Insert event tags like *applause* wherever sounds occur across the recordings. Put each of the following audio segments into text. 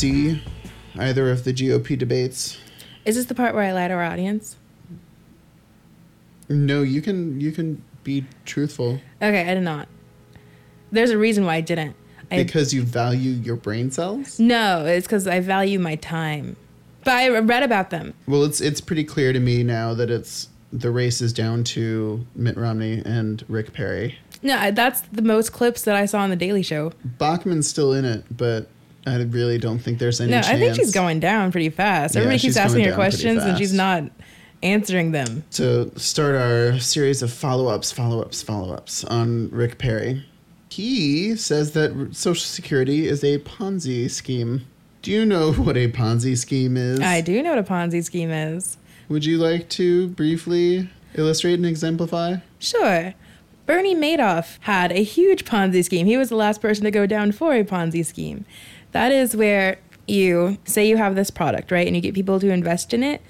See either of the GOP debates? Is this the part where I lie to our audience? No, you can you can be truthful Okay, I did not. There's a reason why I didn't. I, because you value your brain cells. no, it's because I value my time. But I read about them. Well, it's it's pretty clear to me now that it's the race is down to Mitt Romney and Rick Perry. No, that's the most clips that I saw on the Daily Show. Bachmann's still in it, but I really don't think there's any No, chance. I think she's going down pretty fast. Yeah, Everybody keeps asking her questions and she's not answering them. to start our series of follow-ups, follow-ups, follow-ups on Rick Perry. He says that Social Security is a Ponzi scheme. Do you know *laughs* what a Ponzi scheme is? I do know what a Ponzi scheme is. Would you like to briefly illustrate and exemplify? Sure. Bernie Madoff had a huge Ponzi scheme. He was the last person to go down for a Ponzi scheme. That is where you say you have this product, right? And you get people to invest in it.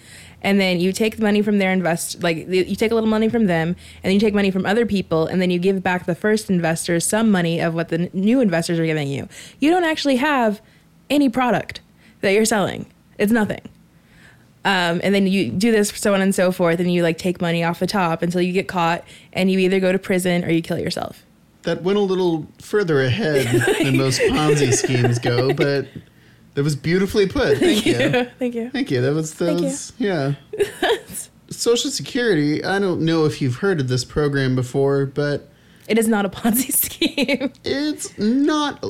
And then you take the money from their invest, like you take a little money from them, and then you take money from other people, and then you give back the first investors some money of what the n- new investors are giving you. You don't actually have any product that you're selling. It's nothing. Um, and then you do this so on and so forth, and you like take money off the top until you get caught, and you either go to prison or you kill yourself. That went a little further ahead than most *laughs* Ponzi schemes go, but that was beautifully put. Thank you. Thank you. Thank you. That was that Thank you. yeah. *laughs* Social Security. I don't know if you've heard of this program before, but It is not a Ponzi *laughs* scheme. it's not.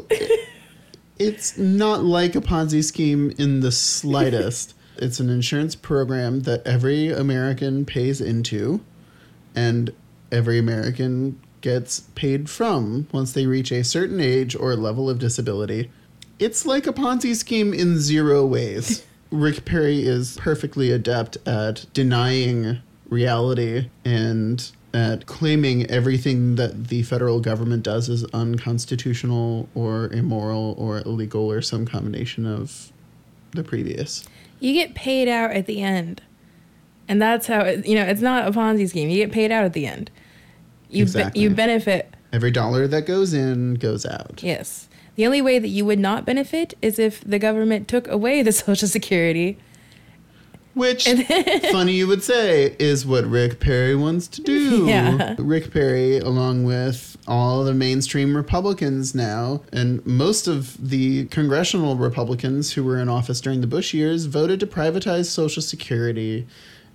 It's not like a Ponzi scheme in the slightest. it's an insurance program that every American pays into, and every American gets paid from once they reach a certain age or level of disability. It's like a Ponzi scheme in zero ways. *laughs* Rick Perry is perfectly adept at denying reality and at claiming everything that the federal government does is unconstitutional or immoral or illegal or some combination of the previous. You get paid out at the end, and that's how it, you know it's not a Ponzi scheme. You get paid out at the end. You be- you benefit. Every dollar that goes in goes out. Yes. The only way that you would not benefit is if the government took away the *laughs* Social Security. Which, *laughs* funny you would say, is what Rick Perry wants to do. Yeah. Rick Perry, along with all the mainstream Republicans now, and most of the congressional Republicans who were in office during the Bush years, voted to privatize Social Security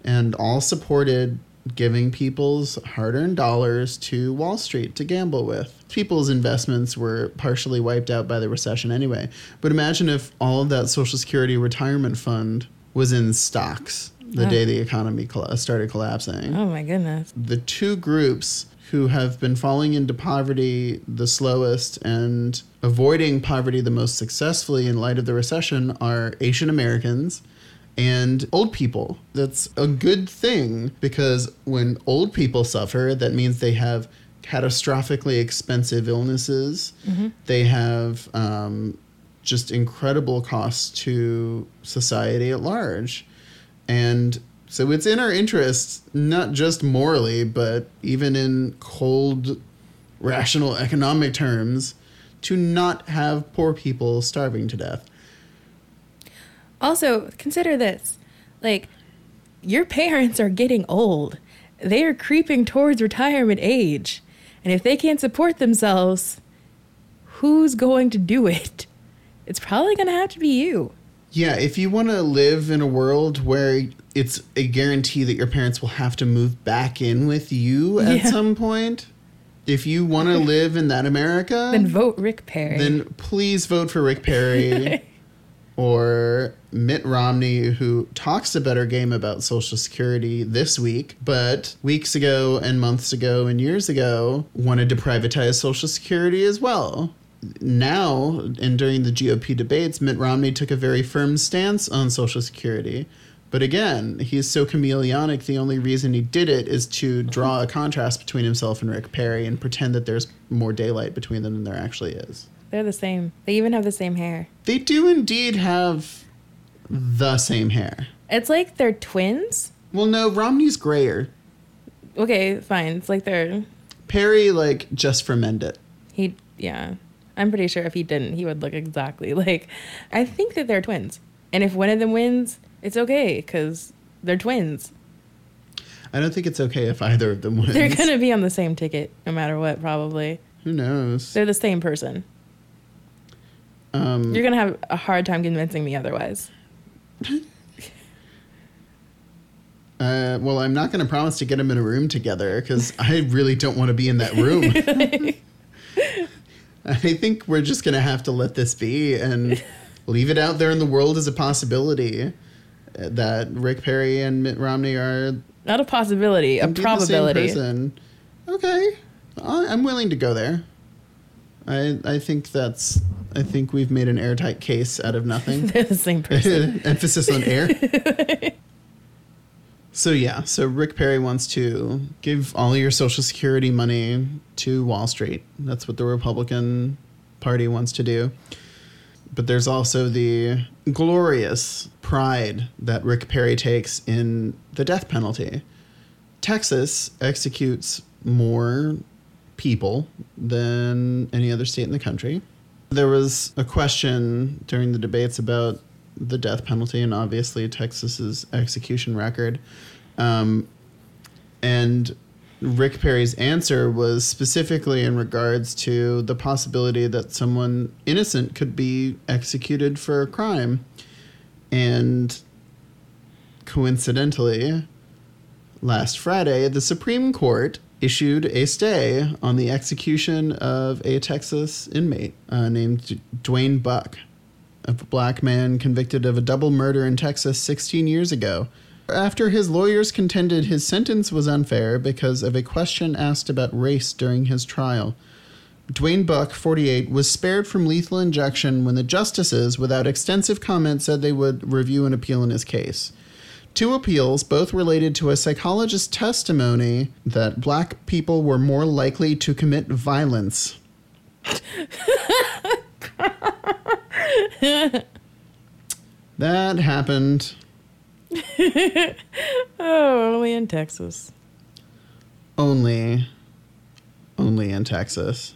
and all supported giving people's hard earned dollars to Wall Street to gamble with. People's investments were partially wiped out by the recession anyway. But imagine if all of that Social Security retirement fund was in stocks the Oh. day the economy started collapsing. Oh my goodness. The two groups who have been falling into poverty the slowest and avoiding poverty the most successfully in light of the recession are Asian Americans and old people. That's a good thing because when old people suffer, that means they have catastrophically expensive illnesses. They have um, just incredible costs to society at large. And so it's in our interests, not just morally, but even in cold, rational economic terms, to not have poor people starving to death. Also, consider this. Like, your parents are getting old. They are creeping towards retirement age. And if they can't support themselves, who's going to do it? It's probably going to have to be you. Yeah, if you want to live in a world where it's a guarantee that your parents will have to move back in with you at Yeah. some point, if you want to *laughs* live in that America, Then vote Rick Perry. then please vote for Rick Perry *laughs* or Mitt Romney, who talks a better game about Social Security this week, but weeks ago and months ago and years ago wanted to privatize Social Security as well. Now, and during the GOP debates, Mitt Romney took a very firm stance on Social Security. But again, he's so chameleonic, the only reason he did it is to draw a contrast between himself and Rick Perry and pretend that there's more daylight between them than there actually is. They're the same. They even have the same hair. They do indeed have the same hair. It's like they're twins. Well, no, Romney's grayer. Okay, fine. It's like they're Perry, like, just fermented it. he yeah. I'm pretty sure if he didn't, he would look exactly *laughs* like. I think that they're twins. And if one of them wins, it's okay because they're twins. I don't think it's okay if either of them *laughs* wins. They're going to be on the same ticket no matter what, probably. Who knows? They're the same person. Um, You're going to have a hard time convincing me otherwise. uh, well, I'm not going to promise to get them in a room together because I really don't want to be in that room. *laughs* *laughs* I think we're just going to have to let this be and leave it out there in the world as a possibility uh, that Rick Perry and Mitt Romney are Not a possibility, a indeed the same probability. person. Okay, I'm willing to go there. I I think that's I think we've made an airtight case out of nothing. They're *laughs* the same person. *laughs* Emphasis on air. *laughs* so yeah, so Rick Perry wants to give all your social security money to Wall Street. That's what the Republican Party wants to do. But there's also the glorious pride that Rick Perry takes in the death penalty. Texas executes more people than any other state in the country. There was a question during the debates about the death penalty and obviously Texas's execution record. Um, and Rick Perry's answer was specifically in regards to the possibility that someone innocent could be executed for a crime. And coincidentally, last Friday, the Supreme Court issued a stay on the execution of a Texas inmate uh, named Duane Buck, a black man convicted of a double murder in Texas 16 years ago. After his lawyers contended his sentence was unfair because of a question asked about race during his trial. Duane Buck, 48, was spared from lethal injection when the justices, without extensive comment, said they would review an appeal in his case. Two appeals, both related to a psychologist's testimony that black people were more likely to commit violence. *laughs* that happened. *laughs* Oh, only in Texas. only only in Texas.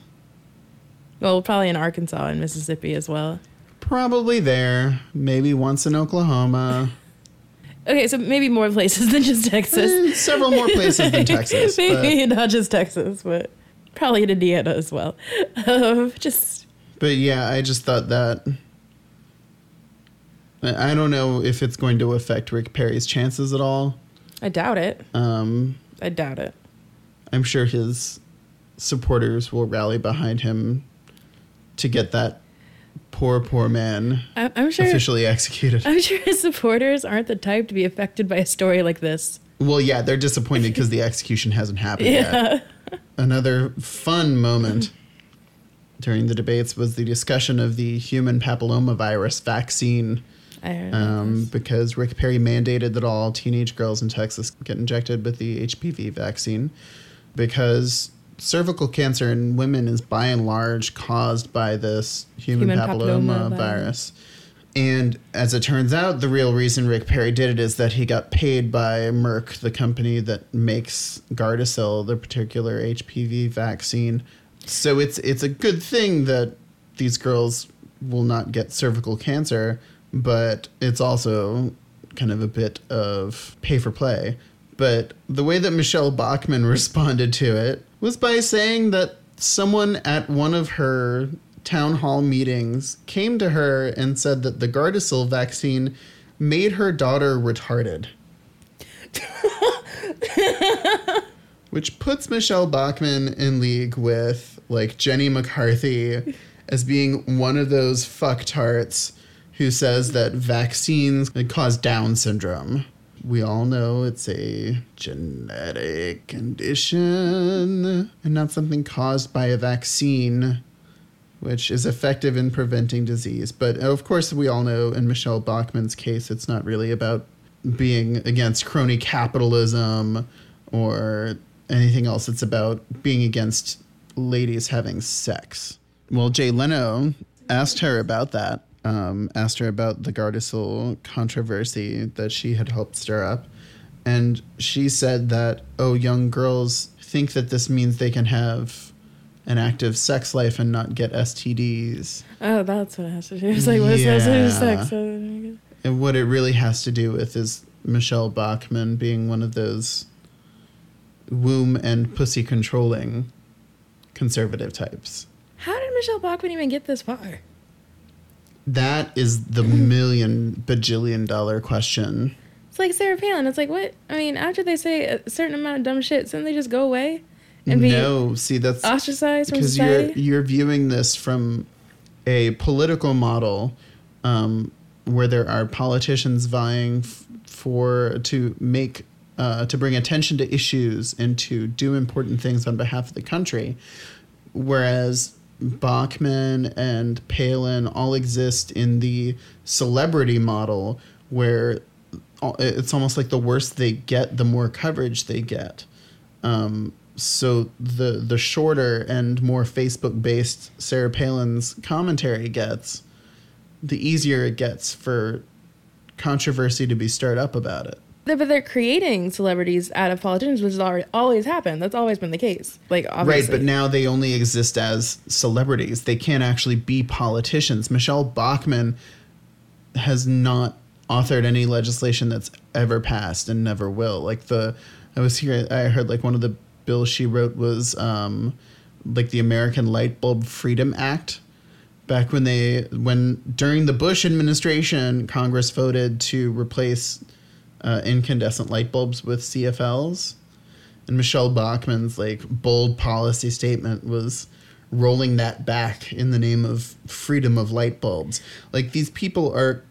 Well, probably in Arkansas and Mississippi as well. Probably there, maybe once in Oklahoma. Okay, so maybe more places than just Texas. Eh, several more places than Texas. *laughs* but- maybe not just Texas, but probably in Indiana as well. Um, just But yeah, I just thought that. I I don't know if it's going to affect Rick Perry's chances at all. I doubt it. Um, I doubt it. I'm sure his supporters will rally behind him to get that poor, poor man I- I'm sure. officially executed. I'm sure his supporters aren't the type to be affected by a story like this. Well, yeah, they're disappointed because the *laughs* execution hasn't happened yet. Another fun moment during the debates was the discussion of the human papillomavirus vaccine. I heard um, because Rick Perry mandated that all teenage girls in Texas get injected with the HPV vaccine because cervical cancer in women is by and large caused by this human, Human papilloma, papilloma virus. And as it turns out, the real reason Rick Perry did it is that he got paid by Merck, the company that makes Gardasil, the particular HPV vaccine. So it's it's a good thing that these girls will not get cervical cancer, but it's also kind of a bit of pay for play. But the way that Michelle Bachmann *laughs* responded to it was by saying that someone at one of her town hall meetings came to her and said that the Gardasil vaccine made her daughter retarded. *laughs* Which puts Michelle Bachmann in league with like Jenny McCarthy as being one of those fucktarts who says that vaccines cause Down syndrome. We all know it's a genetic condition and not something caused by a vaccine, which is effective in preventing disease. But uh, of course, we all know in Michelle Bachmann's case, it's not really about being against crony capitalism or anything else. It's about being against ladies having sex. Well, Jay Leno asked her about that, um, asked her about the Gardasil controversy that she had helped stir up. And she said that, oh, young girls think that this means they can have an active sex life and not get STDs. Oh, that's what it has to do. It's like, what does that to do sex? And what it really has to do with is Michelle Bachmann being one of those womb and pussy controlling conservative types. How did Michelle Bachmann even get this far? That is the million bajillion dollar question. It's like Sarah Palin. It's like, what? I mean, after they say a certain amount of dumb shit, shouldn't they just go away and be no, see that's ostracized from because you're you're viewing this from a political model um, where there are politicians vying f- for to make uh, to bring attention to issues and to do important things on behalf of the country, whereas Bachmann and Palin all exist in the celebrity model where it's almost like the worse they get, the more coverage they get. Um, so the the shorter and more Facebook based Sarah Palin's commentary gets, the easier it gets for controversy to be stirred up about it. They're- but they're creating celebrities out of politicians, which has already always happened. That's always been the case. Like obviously. Right, but now they only exist as celebrities. They can't actually be politicians. Michelle Bachmann has not authored any legislation that's ever passed and never will. Like the I was here I heard like one of the bills she wrote was um like the American Light Bulb Freedom Act back when they when during the Bush administration Congress voted to replace uh, incandescent light bulbs with CFLs and Michelle Bachmann's like bold policy statement was rolling that back in the name of freedom of light bulbs. Like these people are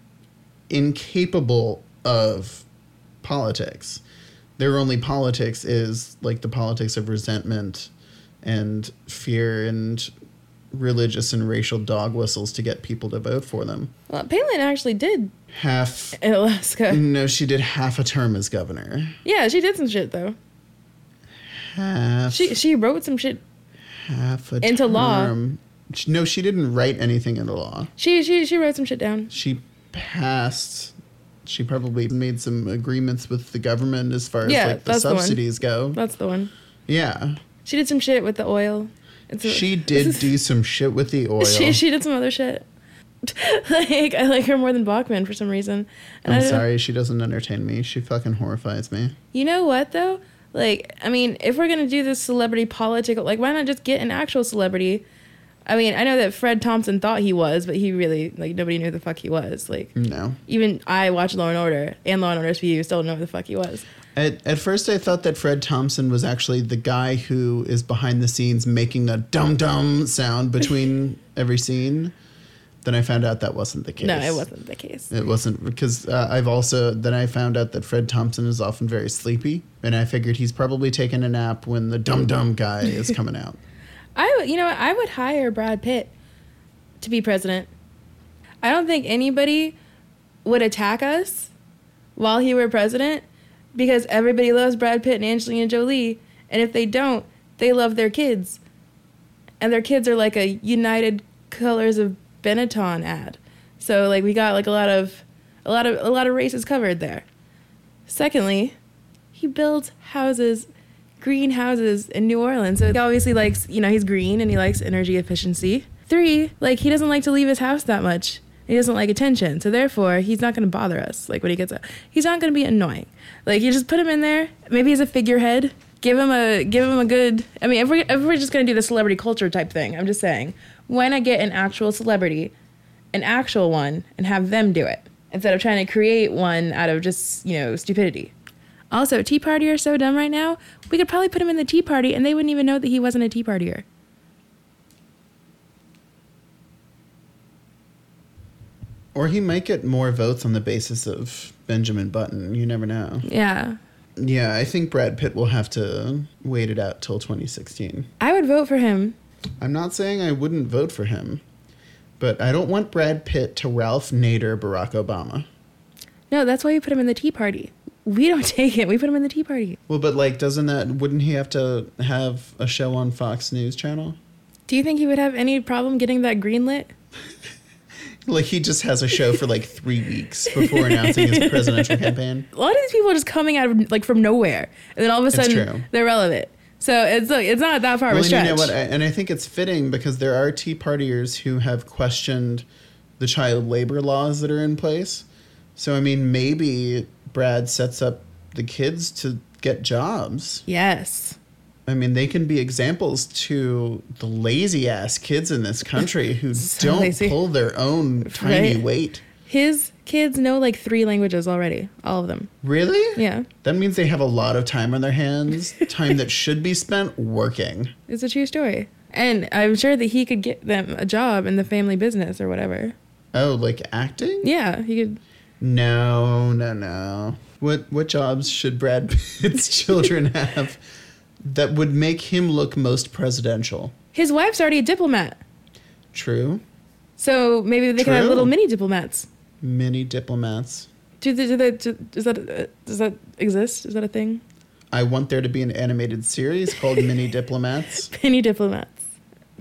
incapable of politics. Their only politics is like the politics of resentment and fear and religious and racial dog whistles to get people to vote for them. well, Palin actually did Half in Alaska. no, she did half a term as governor. Yeah, she did some shit though. Half She she wrote some shit. half a Into law. term. Sh- No, she didn't write anything into law. She she she wrote some shit down. She passed. She probably made some agreements with the government as far as Yeah, like the that's the subsidies go. That's the one. Yeah, She did some shit with the oil. It's a- she *laughs* did do some shit with the oil. She she did some other shit. *laughs* like I like her more than Bachmann for some reason. And I'm sorry, she doesn't entertain me. She fucking horrifies me. You know what though? Like I mean, if we're gonna do this celebrity political, like why not just get an actual celebrity? I mean, I know that Fred Thompson thought he was, but he really like nobody knew who the fuck he was. Like No. even I watched Law and Order and Law and Order SVU, still don't know who the fuck he was. At, at first, I thought that Fred Thompson was actually the guy who is behind the scenes making the dum dum sound between *laughs* every scene. Then I found out that wasn't the case. No, it wasn't the case. It wasn't because uh, I've also then I found out that Fred Thompson is often very sleepy, and I figured he's probably taking a nap when the dumb dumb guy is *laughs* coming out. I you know what? I would hire Brad Pitt to be president. I don't think anybody would attack us while he were president because everybody loves Brad Pitt and Angelina Jolie, and if they don't, they love their kids, and their kids are like a United Colors of Benetton ad. So like we got like a lot of a lot of a lot of races covered there. Secondly, he builds houses, green houses in New Orleans. So he obviously likes, you know, he's green and he likes energy efficiency. Three, like he doesn't like to leave his house that much. He doesn't like attention. So therefore, he's not going to bother us. Like when he gets up, he's not going to be annoying. Like you just put him in there. Maybe he's a figurehead. Give him a give him a good. I mean, if we if we're just going to do the celebrity culture type thing, I'm just saying, why not get an actual celebrity, an actual one, and have them do it instead of trying to create one out of just you know stupidity. Also, Tea Party are so dumb right now. We could probably put him in the Tea Party and they wouldn't even know that he wasn't a Tea Partier. Or he might get more votes on the basis of Benjamin Button. You never know. Yeah. Yeah, I think Brad Pitt will have to wait it out till 2016. I would vote for him. I'm not saying I wouldn't vote for him, but I don't want Brad Pitt to Ralph Nader Barack Obama. No, that's why we put him in the Tea Party. We don't *laughs* take it. We put him in the Tea Party. Well, but like, doesn't that wouldn't he have to have a show on Fox News Channel? Do you think he would have any problem getting that greenlit? *laughs* Like he just has a show for like three weeks before announcing his *laughs* presidential campaign. A lot of these people are just coming out of like from nowhere, and then all of a sudden they're relevant. So it's like it's not that far Well, of a and you stretch. know what? I- And I think it's fitting because there are Tea Partiers who have questioned the child labor laws that are in place. So, I mean, maybe Brad sets up the kids to get jobs. yes. I mean, they can be examples to the lazy ass kids in this country *laughs* who So don't lazy. pull their own tiny Right. weight. His kids know like three languages already, all of them. Really? Yeah. That means they have a lot of time on their hands, time that *laughs* should be spent working. It's a true story. And I'm sure that he could get them a job in the family business or whatever. Oh, like acting? Yeah, he could. No, no, no. What what jobs should Brad *laughs* Pitt's children have that would make him look most presidential? His wife's already a diplomat. True. So maybe they can have little mini diplomats. Many diplomats. Do, they, do, they, do does that uh, does that exist? Is that a thing? I want there to be an animated series called Mini *laughs* Diplomats. Mini diplomats.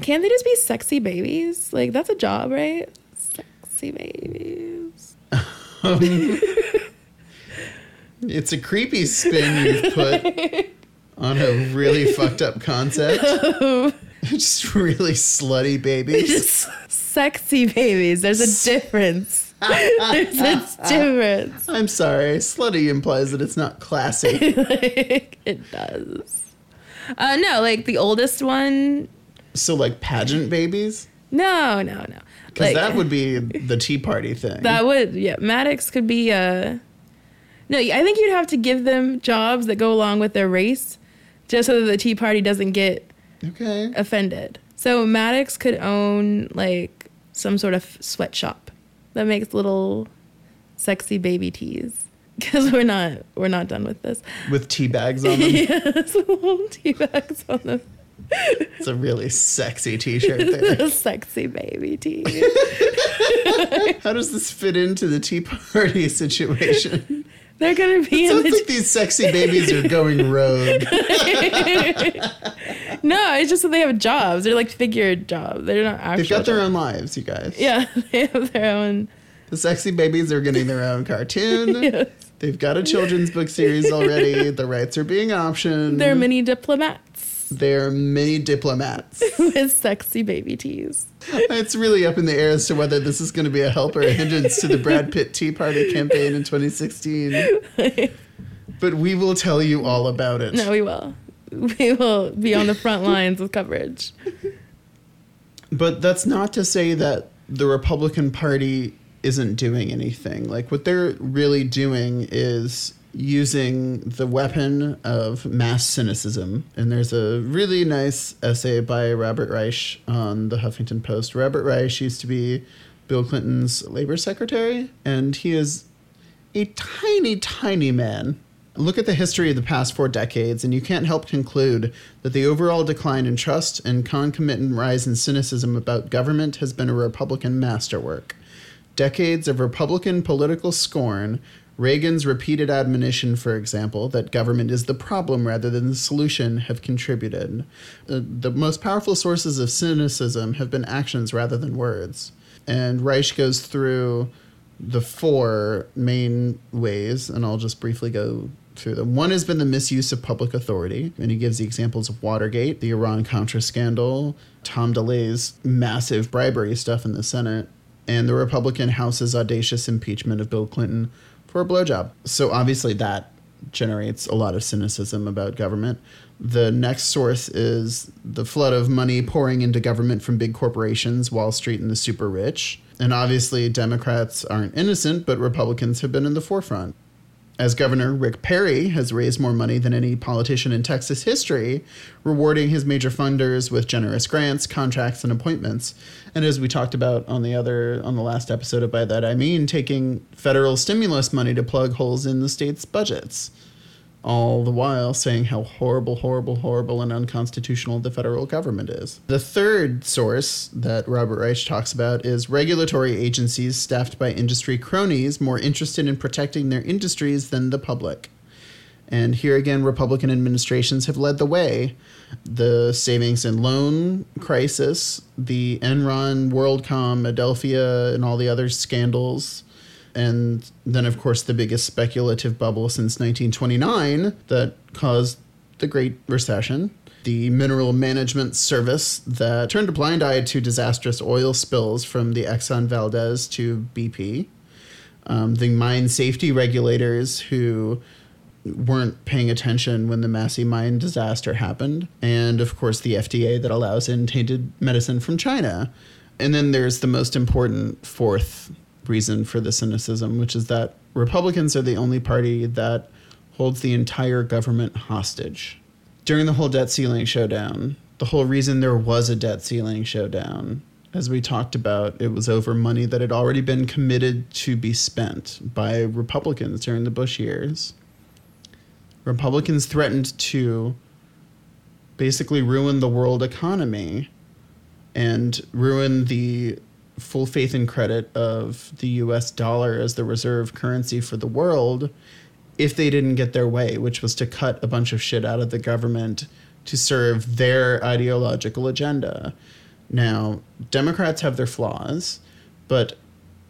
Can't they just be sexy babies? Like that's a job, right? Sexy babies. *laughs* It's a creepy spin you've put *laughs* on a really *laughs* fucked up concept. *laughs* Just really slutty babies. Just sexy babies. There's a difference. *laughs* There's a difference. I'm sorry, slutty implies that it's not classy. like, it does. Uh, no, like the oldest one. So like pageant babies? No, no, no. Because Like, that would be the Tea Party thing. That would yeah. Maddox could be uh No, I think you'd have to give them jobs that go along with their race, just so that the Tea Party doesn't get okay. offended. So Maddox could own like some sort of sweatshop that makes little sexy baby teas. *laughs* Because we're not we're not done with this. With tea bags on them. *laughs* yes, *laughs* little tea bags on them. It's a really sexy t-shirt there. sexy baby tea. How does this fit into the Tea Party situation? They're gonna be in Sounds the like these sexy babies are going rogue. *laughs* No, it's just that they have jobs. They're like figured jobs. They're not actual. They've got their jobs. own lives, you guys. Yeah, *laughs* they have their own. The sexy babies are getting their own cartoon. *laughs* Yes. They've got a children's book series already. The rights are being optioned. They're mini diplomats They're mini diplomats. *laughs* with sexy baby tees. it's really up in the air as to whether this is going to be a help or a hindrance to the Brad Pitt Tea Party campaign in 2016. *laughs* But we will tell you all about it. No, we will. We will be on the front lines with coverage. But that's not to say that the Republican Party isn't doing anything. Like, what they're really doing is using the weapon of mass cynicism. And there's a really nice essay by Robert Reich on the Huffington Post. Robert Reich used to be Bill Clinton's labor secretary, and he is a tiny, tiny man. Look at the history of the past four decades, and you can't help conclude that the overall decline in trust and concomitant rise in cynicism about government has been a Republican masterwork. Decades of Republican political scorn, Reagan's repeated admonition, for example, that government is the problem rather than the solution, have contributed. Uh, the most powerful sources of cynicism have been actions rather than words. And Reich goes through the four main ways, and I'll just briefly go through them. One has been the misuse of public authority, and he gives the examples of Watergate, the Iran Contra scandal, Tom DeLay's massive bribery stuff in the Senate, and the Republican House's audacious impeachment of Bill Clinton for a blowjob. So obviously that generates a lot of cynicism about government. The next source is the flood of money pouring into government from big corporations, Wall Street, and the super rich. And obviously, Democrats aren't innocent, but Republicans have been in the forefront. As Governor Rick Perry has raised more money than any politician in Texas history, rewarding his major funders with generous grants, contracts, and appointments. And as we talked about on the other on the last episode of By That I Mean, taking federal stimulus money to plug holes in the state's budgets. All the while saying how horrible, horrible, horrible, and unconstitutional the federal government is. The third source that Robert Reich talks about is regulatory agencies staffed by industry cronies more interested in protecting their industries than the public. And here again, Republican administrations have led the way. The savings and loan crisis, the Enron, WorldCom, Adelphia, and all the other scandals. And then, of course, the biggest speculative bubble since 1929 that caused the Great Recession. the Mineral Management Service that turned a blind eye to disastrous oil spills from the Exxon Valdez to BP. Um, the mine safety regulators who weren't paying attention when the Massey mine disaster happened. And of course, the FDA that allows in tainted medicine from China. And then there's the most important fourth reason for the cynicism, which is that Republicans are the only party that holds the entire government hostage. During the whole debt ceiling showdown, the whole reason there was a debt ceiling showdown, as we talked about, it was over money that had already been committed to be spent by Republicans during the Bush years. Republicans threatened to basically ruin the world economy and ruin the full faith and credit of the US dollar as the reserve currency for the world if they didn't get their way, which was to cut a bunch of shit out of the government to serve their ideological agenda. Now, Democrats have their flaws, but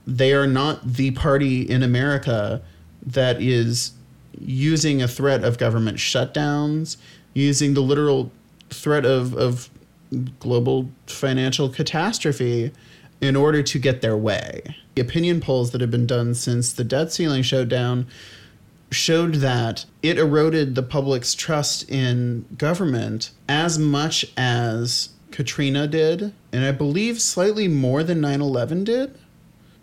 they are not the party in America that is using a threat of government shutdowns, using the literal threat of, of global financial catastrophe in order to get their way. The opinion polls that have been done since the debt ceiling showdown showed that it eroded the public's trust in government as much as Katrina did, and I believe slightly more than 9 11 did.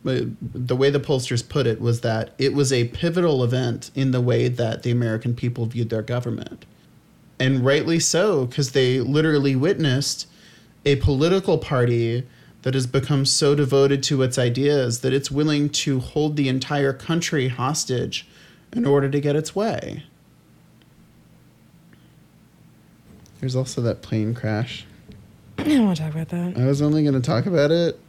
The way the pollsters put it was that it was a pivotal event in the way that the American people viewed their government. And rightly so, because they literally witnessed a political party that has become so devoted to its ideas that it's willing to hold the entire country hostage in order to get its way. There's also that plane crash. I don't want to talk about that. I was only going to talk about it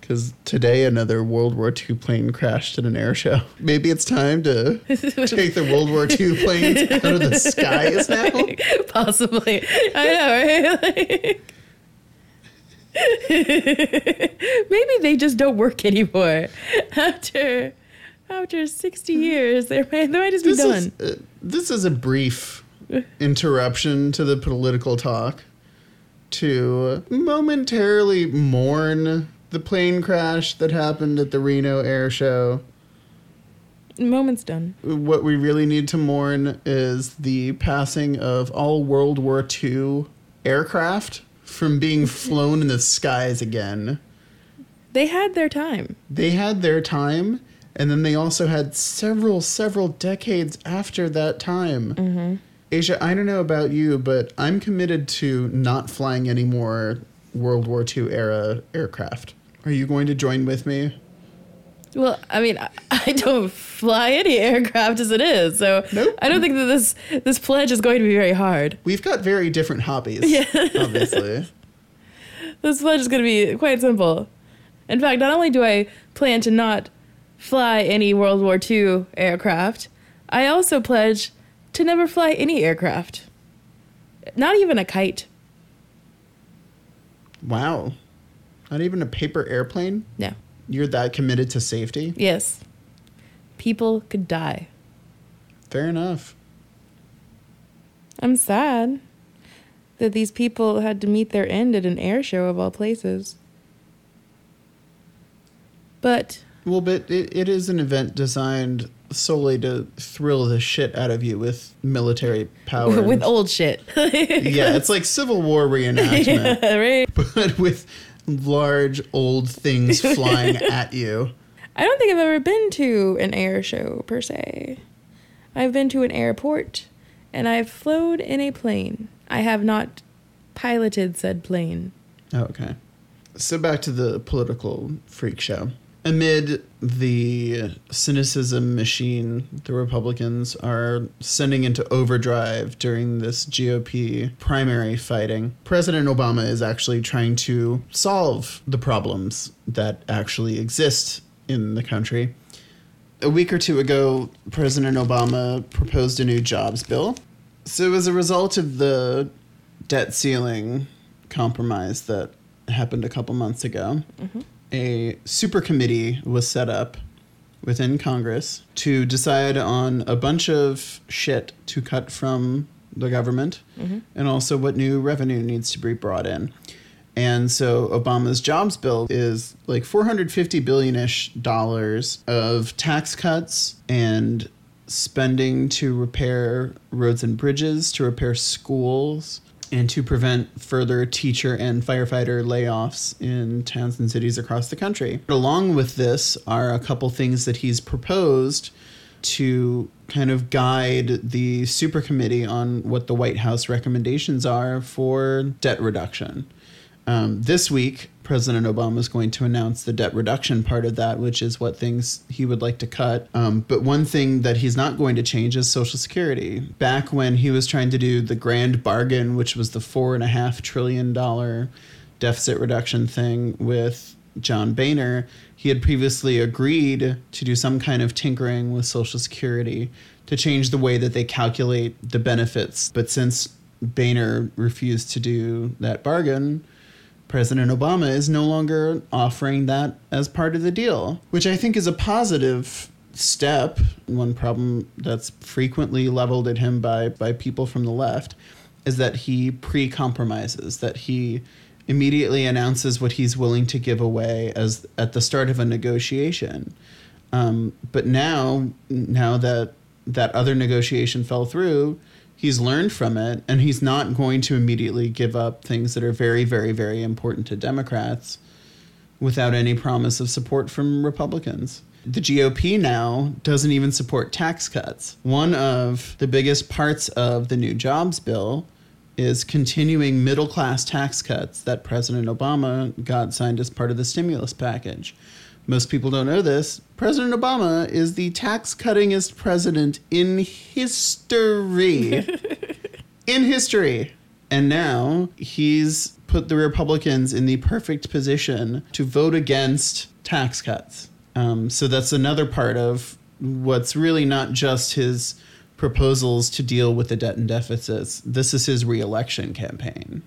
because today another World War II plane crashed at an air show. *laughs* Maybe it's time to *laughs* take the World War II planes out of the *laughs* skies now. Possibly. I know, right? Like, *laughs* maybe they just don't work anymore. After after 60 years, they might, they might just be done. is, uh, this is a brief interruption to the political talk to momentarily mourn the plane crash that happened at the Reno Air Show. Moment's done. What we really need to mourn is the passing of all World War II aircraft from being flown in the skies again. They had their time. They had their time, and then they also had several, several decades after that time. Mm-hmm. Asia, I don't know about you, but I'm committed to not flying any more World War II era aircraft. Are you going to join with me? Well, I mean, I, *laughs* I don't fly any aircraft as it is, so Nope. I don't think that this this pledge is going to be very hard. We've got very different hobbies, Yeah. *laughs* obviously. *laughs* This pledge is going to be quite simple. In fact, not only do I plan to not fly any World War II aircraft, I also pledge to never fly any aircraft. Not even a kite. Wow. Not even a paper airplane? No. You're that committed to safety? Yes. People could die. Fair enough. I'm sad that these people had to meet their end at an air show of all places. But Well, but it, it is an event designed solely to thrill the shit out of you with military power. *laughs* with old shit. yeah, it's like Civil War *laughs* reenactment, Yeah, right? but with large old things flying *laughs* at you. I don't think I've ever been to an air show per se. I've been to an airport and I've flown in a plane. I have not piloted said plane. Okay. So back to the political freak show. Amid the cynicism machine the Republicans are sending into overdrive during this GOP primary fighting, President Obama is actually trying to solve the problems that actually exist in the country. A week or two ago, President Obama proposed a new jobs bill. So, as a result of the debt ceiling compromise that happened a couple months ago, mm-hmm. A super committee was set up within Congress to decide on a bunch of shit to cut from the government mm-hmm. and also what new revenue needs to be brought in. And so Obama's jobs bill is like 450 billion ish dollars of tax cuts and spending to repair roads and bridges, to repair schools, and to prevent further teacher and firefighter layoffs in towns and cities across the country. Along with this are a couple things that he's proposed to kind of guide the super committee on what the White House recommendations are for debt reduction. Um, this week, President Obama is going to announce the debt reduction part of that, which is what things he would like to cut. Um, but one thing that he's not going to change is Social Security. Back when he was trying to do the grand bargain, which was the four and a half trillion dollar deficit reduction thing with John Boehner, he had previously agreed to do some kind of tinkering with Social Security to change the way that they calculate the benefits. But since Boehner refused to do that bargain, President Obama is no longer offering that as part of the deal, which I think is a positive step. One problem that's frequently leveled at him by, by people from the left is that he pre compromises, that he immediately announces what he's willing to give away as at the start of a negotiation. Um, but now, now that that other negotiation fell through, he's learned from it and he's not going to immediately give up things that are very very very important to democrats without any promise of support from republicans the GOP now doesn't even support tax cuts. One of the biggest parts of the new jobs bill is continuing middle class tax cuts that President Obama got signed as part of the stimulus package. Most people don't know this. President Obama is the tax cuttingest president in history. *laughs* in history. And now he's put the Republicans in the perfect position to vote against tax cuts. Um, so that's another part of what's really not just his proposals to deal with the debt and deficits. This is his reelection campaign.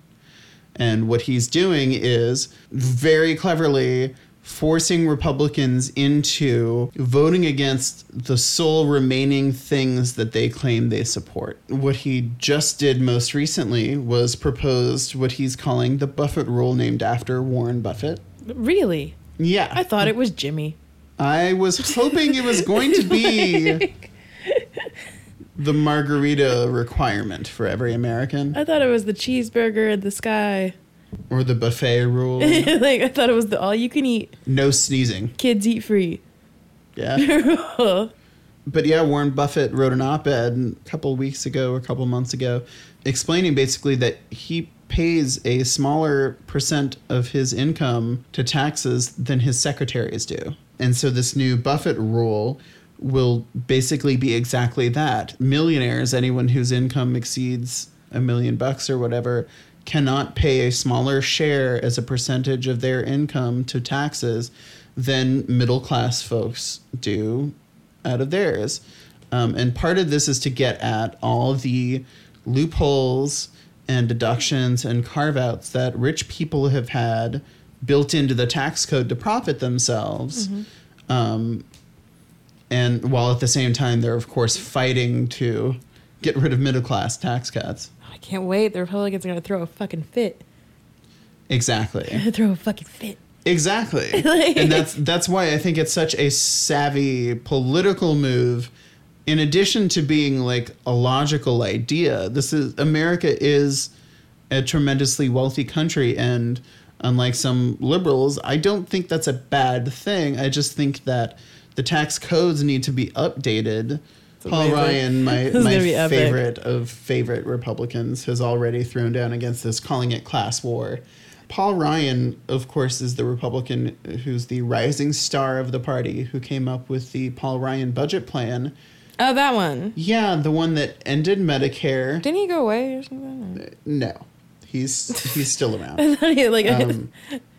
And what he's doing is very cleverly forcing Republicans into voting against the sole remaining things that they claim they support. What he just did most recently was proposed what he's calling the Buffett rule named after Warren Buffett. Really? Yeah. I thought it was Jimmy. I was hoping it was going to be *laughs* the margarita requirement for every American I thought it was the cheeseburger in the sky. Or the buffet rule. *laughs* like I thought it was the all you can eat. No sneezing. Kids eat free. Yeah. *laughs* But yeah, Warren Buffett wrote an op ed a couple weeks ago or a couple months ago explaining basically that he pays a smaller percent of his income to taxes than his secretaries do. And so this new Buffett rule will basically be exactly that. Millionaires, anyone whose income exceeds a million bucks or whatever, cannot pay a smaller share as a percentage of their income to taxes than middle class folks do out of theirs. Um, and part of this is to get at all the loopholes and deductions and carve outs that rich people have had built into the tax code to profit themselves. Um, and while at the same time, they're, of course, fighting to get rid of middle class tax cuts. Can't wait. The Republicans are gonna throw a fucking fit. Exactly. *laughs* throw a fucking fit. Exactly. *laughs* and that's that's why I think it's such a savvy political move in addition to being like a logical idea. This is America is a tremendously wealthy country and unlike some liberals, I don't think that's a bad thing. I just think that the tax codes need to be updated. Paul amazing. Ryan, my, my favorite of favorite Republicans, has already thrown down against this, calling it class war. Paul Ryan, of course, is the Republican who's the rising star of the party who came up with the Paul Ryan budget plan. Oh, that one. Yeah, the one that ended Medicare. Didn't he go away or something? No, he's he's still around. *laughs* He like Um,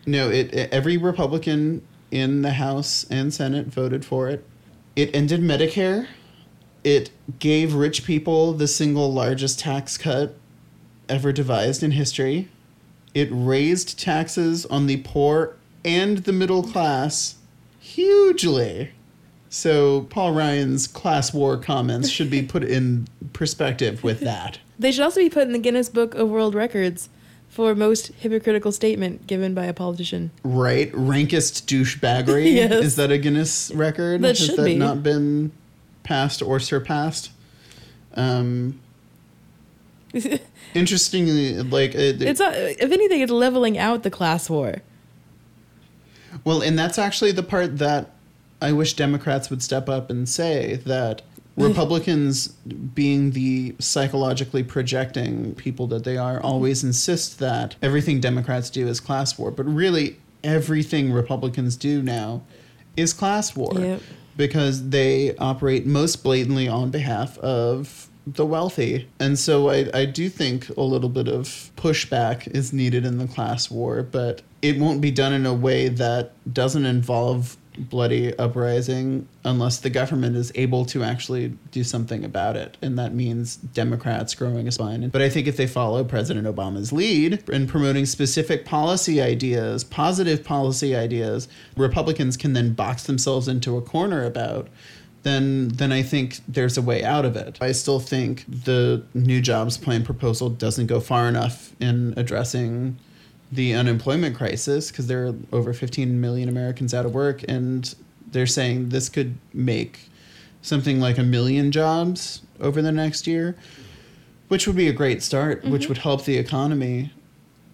no, it, it- every Republican in the House and Senate voted for it. It ended Medicare. It gave rich people the single largest tax cut ever devised in history. It raised taxes on the poor and the middle class hugely. So Paul Ryan's class war comments should be put in perspective with *laughs* that. They should also be put in the Guinness Book of World Records for most hypocritical statement given by a politician. Right, rankest douchebaggery. *laughs* Yes. Is that a Guinness record? That Has should that be. not been passed or surpassed? Um, *laughs* interestingly, like it, It's not, if anything, it's leveling out the class war. Well, and that's actually the part that I wish Democrats would step up and say that *laughs* Republicans, being the psychologically projecting people that they are, always insist that everything Democrats do is class war. But really, everything Republicans do now is class war Yep. Because they operate most blatantly on behalf of the wealthy. And so I, I do think a little bit of pushback is needed in the class war, but it won't be done in a way that doesn't involve bloody uprising unless the government is able to actually do something about it. And that means Democrats growing a spine. But I think if they follow President Obama's lead in promoting specific policy ideas, positive policy ideas, Republicans can then box themselves into a corner about then then I think there's a way out of it. I still think the new jobs plan proposal doesn't go far enough in addressing the unemployment crisis because there are over 15 million Americans out of work and they're saying this could make something like a million jobs over the next year, which would be a great start, which mm-hmm. would help the economy.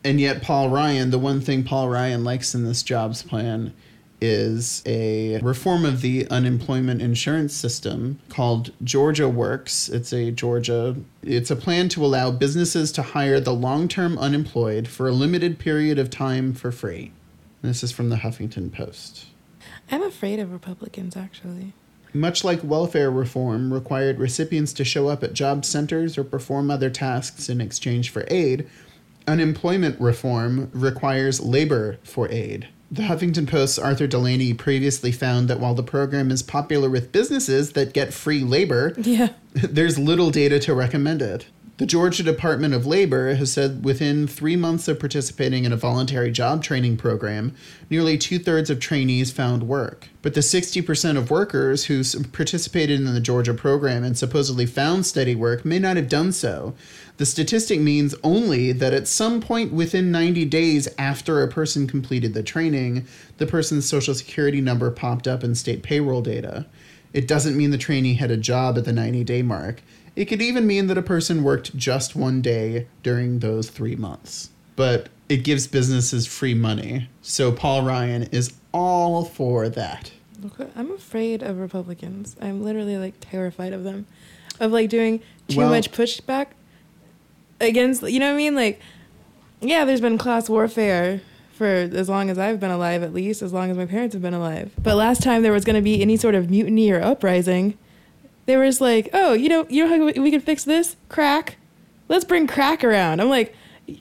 And yet, Paul Ryan, the one thing Paul Ryan likes in this jobs plan is a reform of the unemployment insurance system called Georgia Works. It's a Georgia it's a plan to allow businesses to hire the long-term unemployed for a limited period of time for free. This is from the Huffington Post. I'm afraid of Republicans, actually. Much like welfare reform required recipients to show up at job centers or perform other tasks in exchange for aid, unemployment reform requires labor for aid. The Huffington Post's Arthur Delaney previously found that while the program is popular with businesses that get free labor, Yeah. *laughs* there's little data to recommend it. The Georgia Department of Labor has said within three months of participating in a voluntary job training program, nearly two thirds of trainees found work. But the 60% of workers who participated in the Georgia program and supposedly found steady work may not have done so. The statistic means only that at some point within 90 days after a person completed the training, the person's social security number popped up in state payroll data. It doesn't mean the trainee had a job at the 90 day mark. It could even mean that a person worked just one day during those three months. But it gives businesses free money. So Paul Ryan is all for that. I'm afraid of Republicans. I'm literally like terrified of them, of like doing too Well- much pushback against. You know what I mean? Like, yeah, there's been class warfare for as long as I've been alive, at least as long as my parents have been alive. But last time there was going to be any sort of mutiny or uprising, there was like, oh, you know, you know how we- can fix this? Crack. Let's bring crack around. I'm like.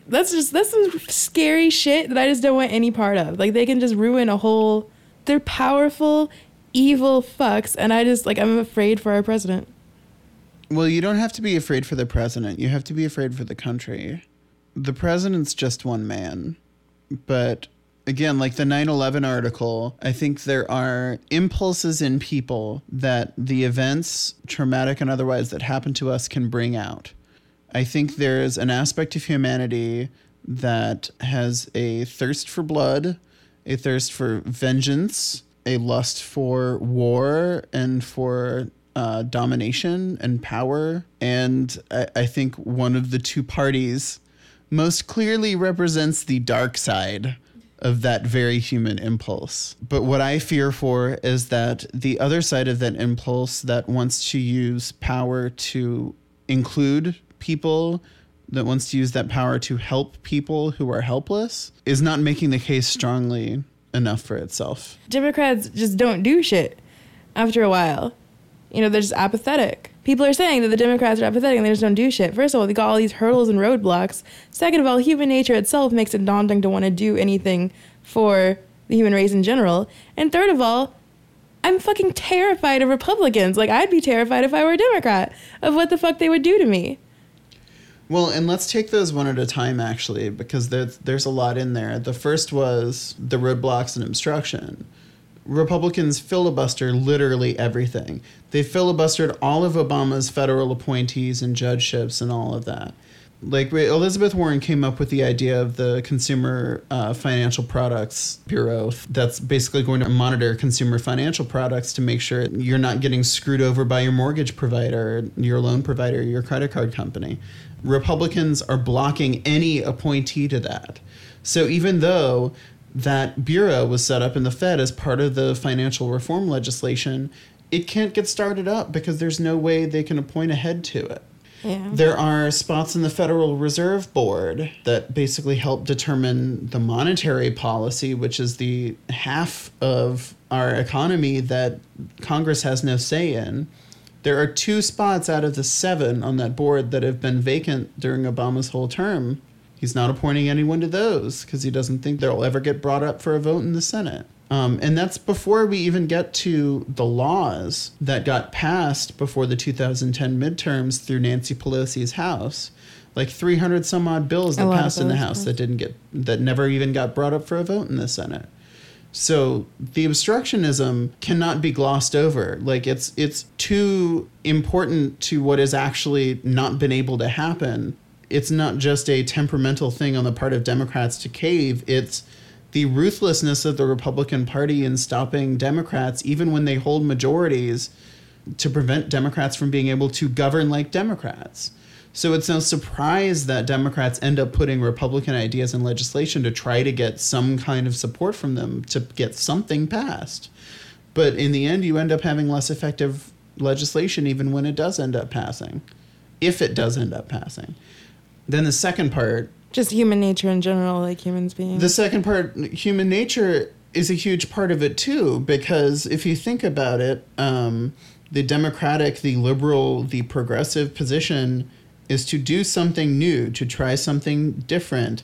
That's just that's some scary shit that I just don't want any part of. Like they can just ruin a whole they're powerful, evil fucks, and I just like I'm afraid for our president. Well, you don't have to be afraid for the president. You have to be afraid for the country. The president's just one man. But again, like the 9 11 article, I think there are impulses in people that the events, traumatic and otherwise, that happen to us can bring out. I think there's an aspect of humanity that has a thirst for blood, a thirst for vengeance, a lust for war and for uh, domination and power. And I, I think one of the two parties most clearly represents the dark side of that very human impulse. But what I fear for is that the other side of that impulse that wants to use power to include people, that wants to use that power to help people who are helpless, is not making the case strongly enough for itself. Democrats just don't do shit after a while. You know, they're just apathetic. People are saying that the Democrats are apathetic and they just don't do shit. First of all, they got all these hurdles and roadblocks. Second of all, human nature itself makes it daunting to want to do anything for the human race in general. And third of all, I'm fucking terrified of Republicans. Like, I'd be terrified if I were a Democrat of what the fuck they would do to me. Well, and let's take those one at a time, actually, because there's, there's a lot in there. The first was the roadblocks and obstruction. Republicans filibuster literally everything. They filibustered all of Obama's federal appointees and judgeships and all of that. Like Elizabeth Warren came up with the idea of the Consumer uh, Financial Products Bureau that's basically going to monitor consumer financial products to make sure you're not getting screwed over by your mortgage provider, your loan provider, your credit card company. Republicans are blocking any appointee to that. So even though that bureau was set up in the Fed as part of the financial reform legislation, it can't get started up because there's no way they can appoint a head to it. Yeah. There are spots in the Federal Reserve Board that basically help determine the monetary policy, which is the half of our economy that Congress has no say in. There are two spots out of the seven on that board that have been vacant during Obama's whole term. He's not appointing anyone to those because he doesn't think they'll ever get brought up for a vote in the Senate. Um, and that's before we even get to the laws that got passed before the 2010 midterms through Nancy Pelosi's House. Like 300 some odd bills that passed in the House that didn't get, that never even got brought up for a vote in the Senate. So the obstructionism cannot be glossed over. Like it's it's too important to what has actually not been able to happen. It's not just a temperamental thing on the part of Democrats to cave. It's the ruthlessness of the Republican Party in stopping Democrats, even when they hold majorities, to prevent Democrats from being able to govern like Democrats. So it's no surprise that Democrats end up putting Republican ideas in legislation to try to get some kind of support from them to get something passed. But in the end, you end up having less effective legislation even when it does end up passing, if it does end up passing. Then the second part Just human nature in general, like humans being. the second part, human nature, is a huge part of it too, because if you think about it, um, the democratic, the liberal, the progressive position is to do something new, to try something different,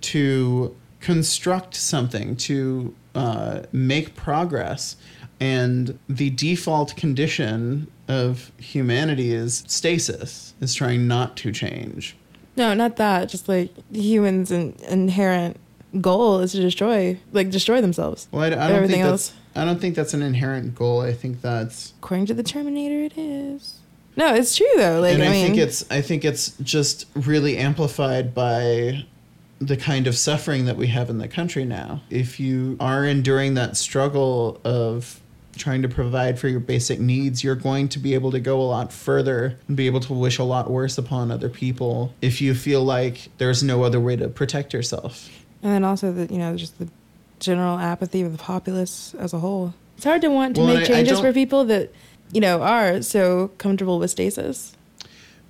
to construct something, to uh, make progress. And the default condition of humanity is stasis, is trying not to change. No, not that. Just like humans' in, inherent goal is to destroy, like destroy themselves. Well, I, I don't Everything think else. that's. I don't think that's an inherent goal. I think that's. According to the Terminator, it is. No, it's true though. Like and I, I, mean, think it's. I think it's just really amplified by the kind of suffering that we have in the country now. If you are enduring that struggle of trying to provide for your basic needs, you're going to be able to go a lot further and be able to wish a lot worse upon other people if you feel like there's no other way to protect yourself. and then also the you know just the general apathy of the populace as a whole. It's hard to want to Well, make I- I changes don't- for people that you know are so comfortable with stasis.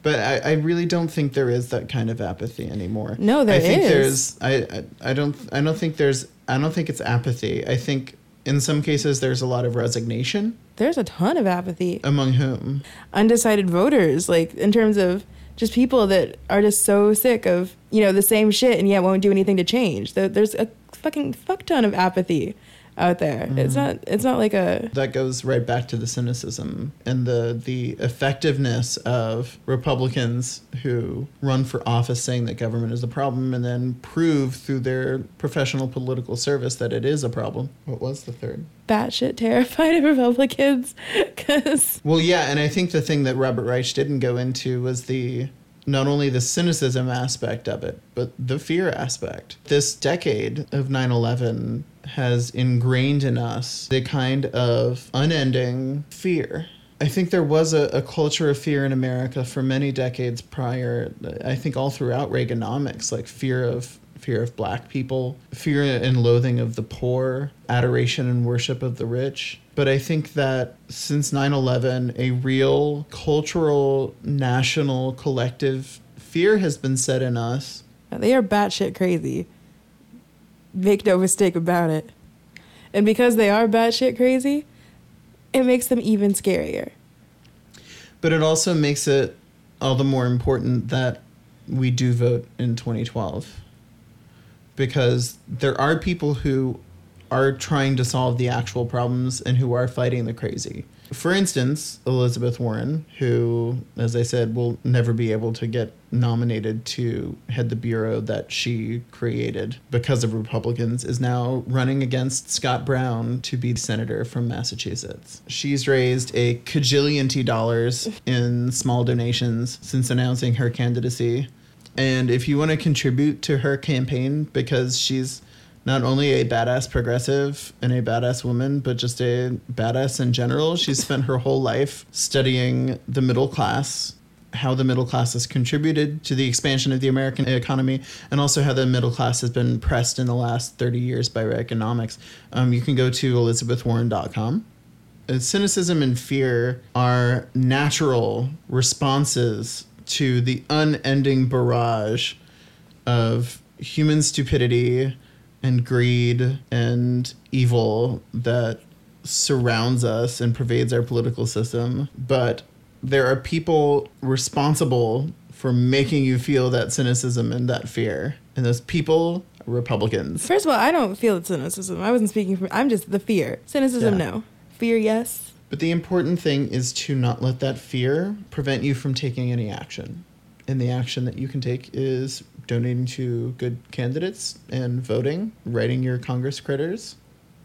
But I, I really don't think there is that kind of apathy anymore. No, there I think is. there's I, I I don't I don't think there's I don't think it's apathy. I think in some cases there's a lot of resignation There's a ton of apathy. among whom. undecided voters, like in terms of just people that are just so sick of you know the same shit and yet won't do anything to change. There's a fucking fuck ton of apathy out there. It's mm. not. It's not like a. That goes right back to the cynicism and the the effectiveness of Republicans who run for office saying that government is a problem and then prove through their professional political service that it is a problem. What was the third? batshit terrified of *laughs* Republicans because Well, yeah, and I think the thing that Robert Reich didn't go into was the not only the cynicism aspect of it, but the fear aspect. This decade of 9 11 has ingrained in us the kind of unending fear. I think there was a, a culture of fear in America for many decades prior. I think all throughout Reaganomics, like fear of fear of black people, fear and loathing of the poor, adoration and worship of the rich. But I think that since 9 11, a real cultural, national, collective fear has been set in us. they are batshit crazy. Make no mistake about it. And because they are batshit crazy, it makes them even scarier. But it also makes it all the more important that we do vote in 2012. Because there are people who are trying to solve the actual problems and who are fighting the crazy. For instance, Elizabeth Warren, who, as I said, will never be able to get nominated to head the bureau that she created because of Republicans, is now running against Scott Brown to be senator from Massachusetts. She's raised a cajillion dollars in small donations since announcing her candidacy. And if you want to contribute to her campaign because she's not only a badass progressive and a badass woman, but just a badass in general. She's spent her whole life studying the middle class, how the middle class has contributed to the expansion of the American economy, and also how the middle class has been pressed in the last 30 years by economics. Um, you can go to elizabethwarren.com. Uh, cynicism and fear are natural responses to the unending barrage of human stupidity and greed and evil that surrounds us and pervades our political system. But there are people responsible for making you feel that cynicism and that fear. And those people are Republicans. First of all, I don't feel the cynicism. I wasn't speaking from. I'm just the fear. Cynicism, Yeah. no. Fear, yes. But the important thing is to not let that fear prevent you from taking any action. And the action that you can take is donating to good candidates and voting, writing your Congress critters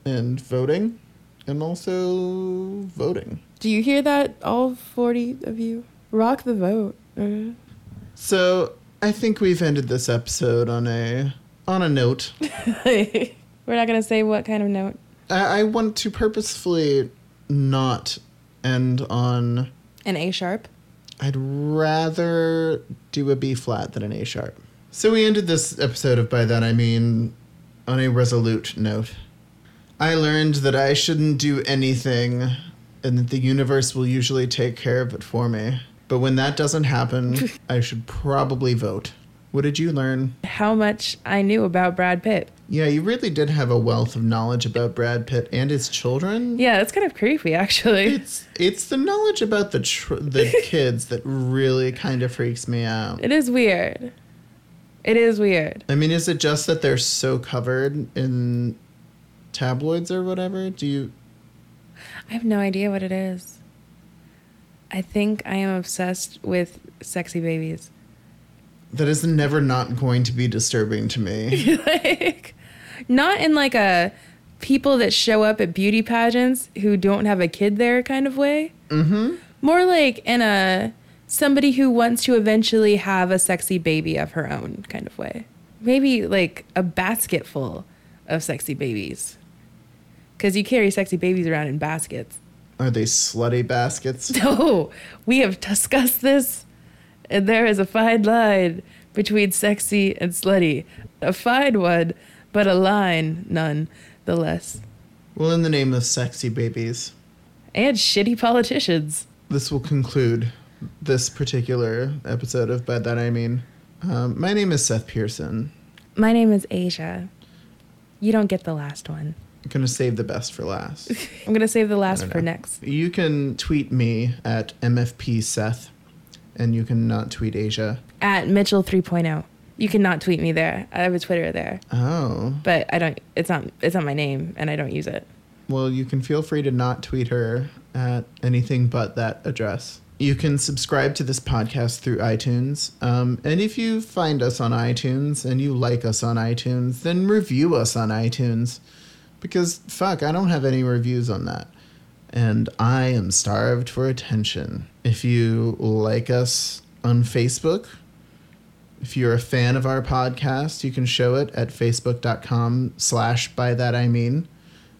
and voting, and also voting. Do you hear that, all 40 of you? Rock the vote. Uh, So I think we've ended this episode on a on a note. *laughs* We're not going to say what kind of note. I, I want to purposefully not end on An A sharp. I'd rather do a B flat than an A sharp. So we ended this episode of By That I Mean on a resolute note. I learned that I shouldn't do anything and that the universe will usually take care of it for me. But when that doesn't happen, *laughs* I should probably vote. What did you learn? How much I knew about Brad Pitt. Yeah, you really did have a wealth of knowledge about Brad Pitt and his children. Yeah, that's kind of creepy, actually. It's it's the knowledge about the tr- the *laughs* kids that really kind of freaks me out. It is weird. It is weird. I mean, is it just that they're so covered in tabloids or whatever? Do you? I have no idea what it is. I think I am obsessed with sexy babies. That is never not going to be disturbing to me. *laughs* like, not in like a people that show up at beauty pageants who don't have a kid there kind of way. mm-hmm. More like in a somebody who wants to eventually have a sexy baby of her own kind of way. Maybe like a basket full of sexy babies. Because you carry sexy babies around in baskets. Are they slutty baskets? *laughs* No, we have discussed this, and there is a fine line between sexy and slutty. A fine one, but a line none the less. Well, in the name of sexy babies, And shitty politicians. this will conclude this particular episode of By That I Mean. Um, my name is Seth Pearson. My name is Asia. You don't get the last one. I'm gonna save the best for last. *laughs* I'm gonna save the last for next. you can tweet me at MFP Seth, and you can not tweet Asia. At Mitchell 3.0. You cannot tweet me there. I have a Twitter there, Oh. but I don't. It's not. It's not my name, and I don't use it. Well, you can feel free to not tweet her at anything but that address. You can subscribe to this podcast through iTunes. Um, and if you find us on iTunes and you like us on iTunes, then review us on iTunes. Because, fuck, I don't have any reviews on that. And I am starved for attention. If you like us on Facebook, if you're a fan of our podcast, you can show it at facebook.com slash by that I mean.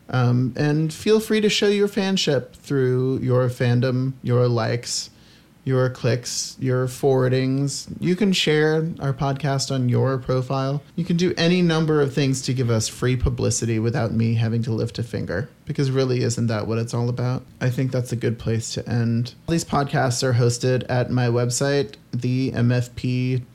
Um, and feel free to show your fanship through your fandom, your likes, your clicks, your forwardings. You can share our podcast on your profile. You can do any number of things to give us free publicity without me having to lift a finger. Because really, isn't that what it's all about? I think that's a good place to end. All these podcasts are hosted at my website, themfp.org,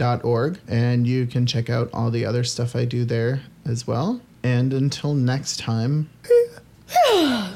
and you can check out all the other stuff I do there as well. And until next time, *sighs* *sighs* *sighs*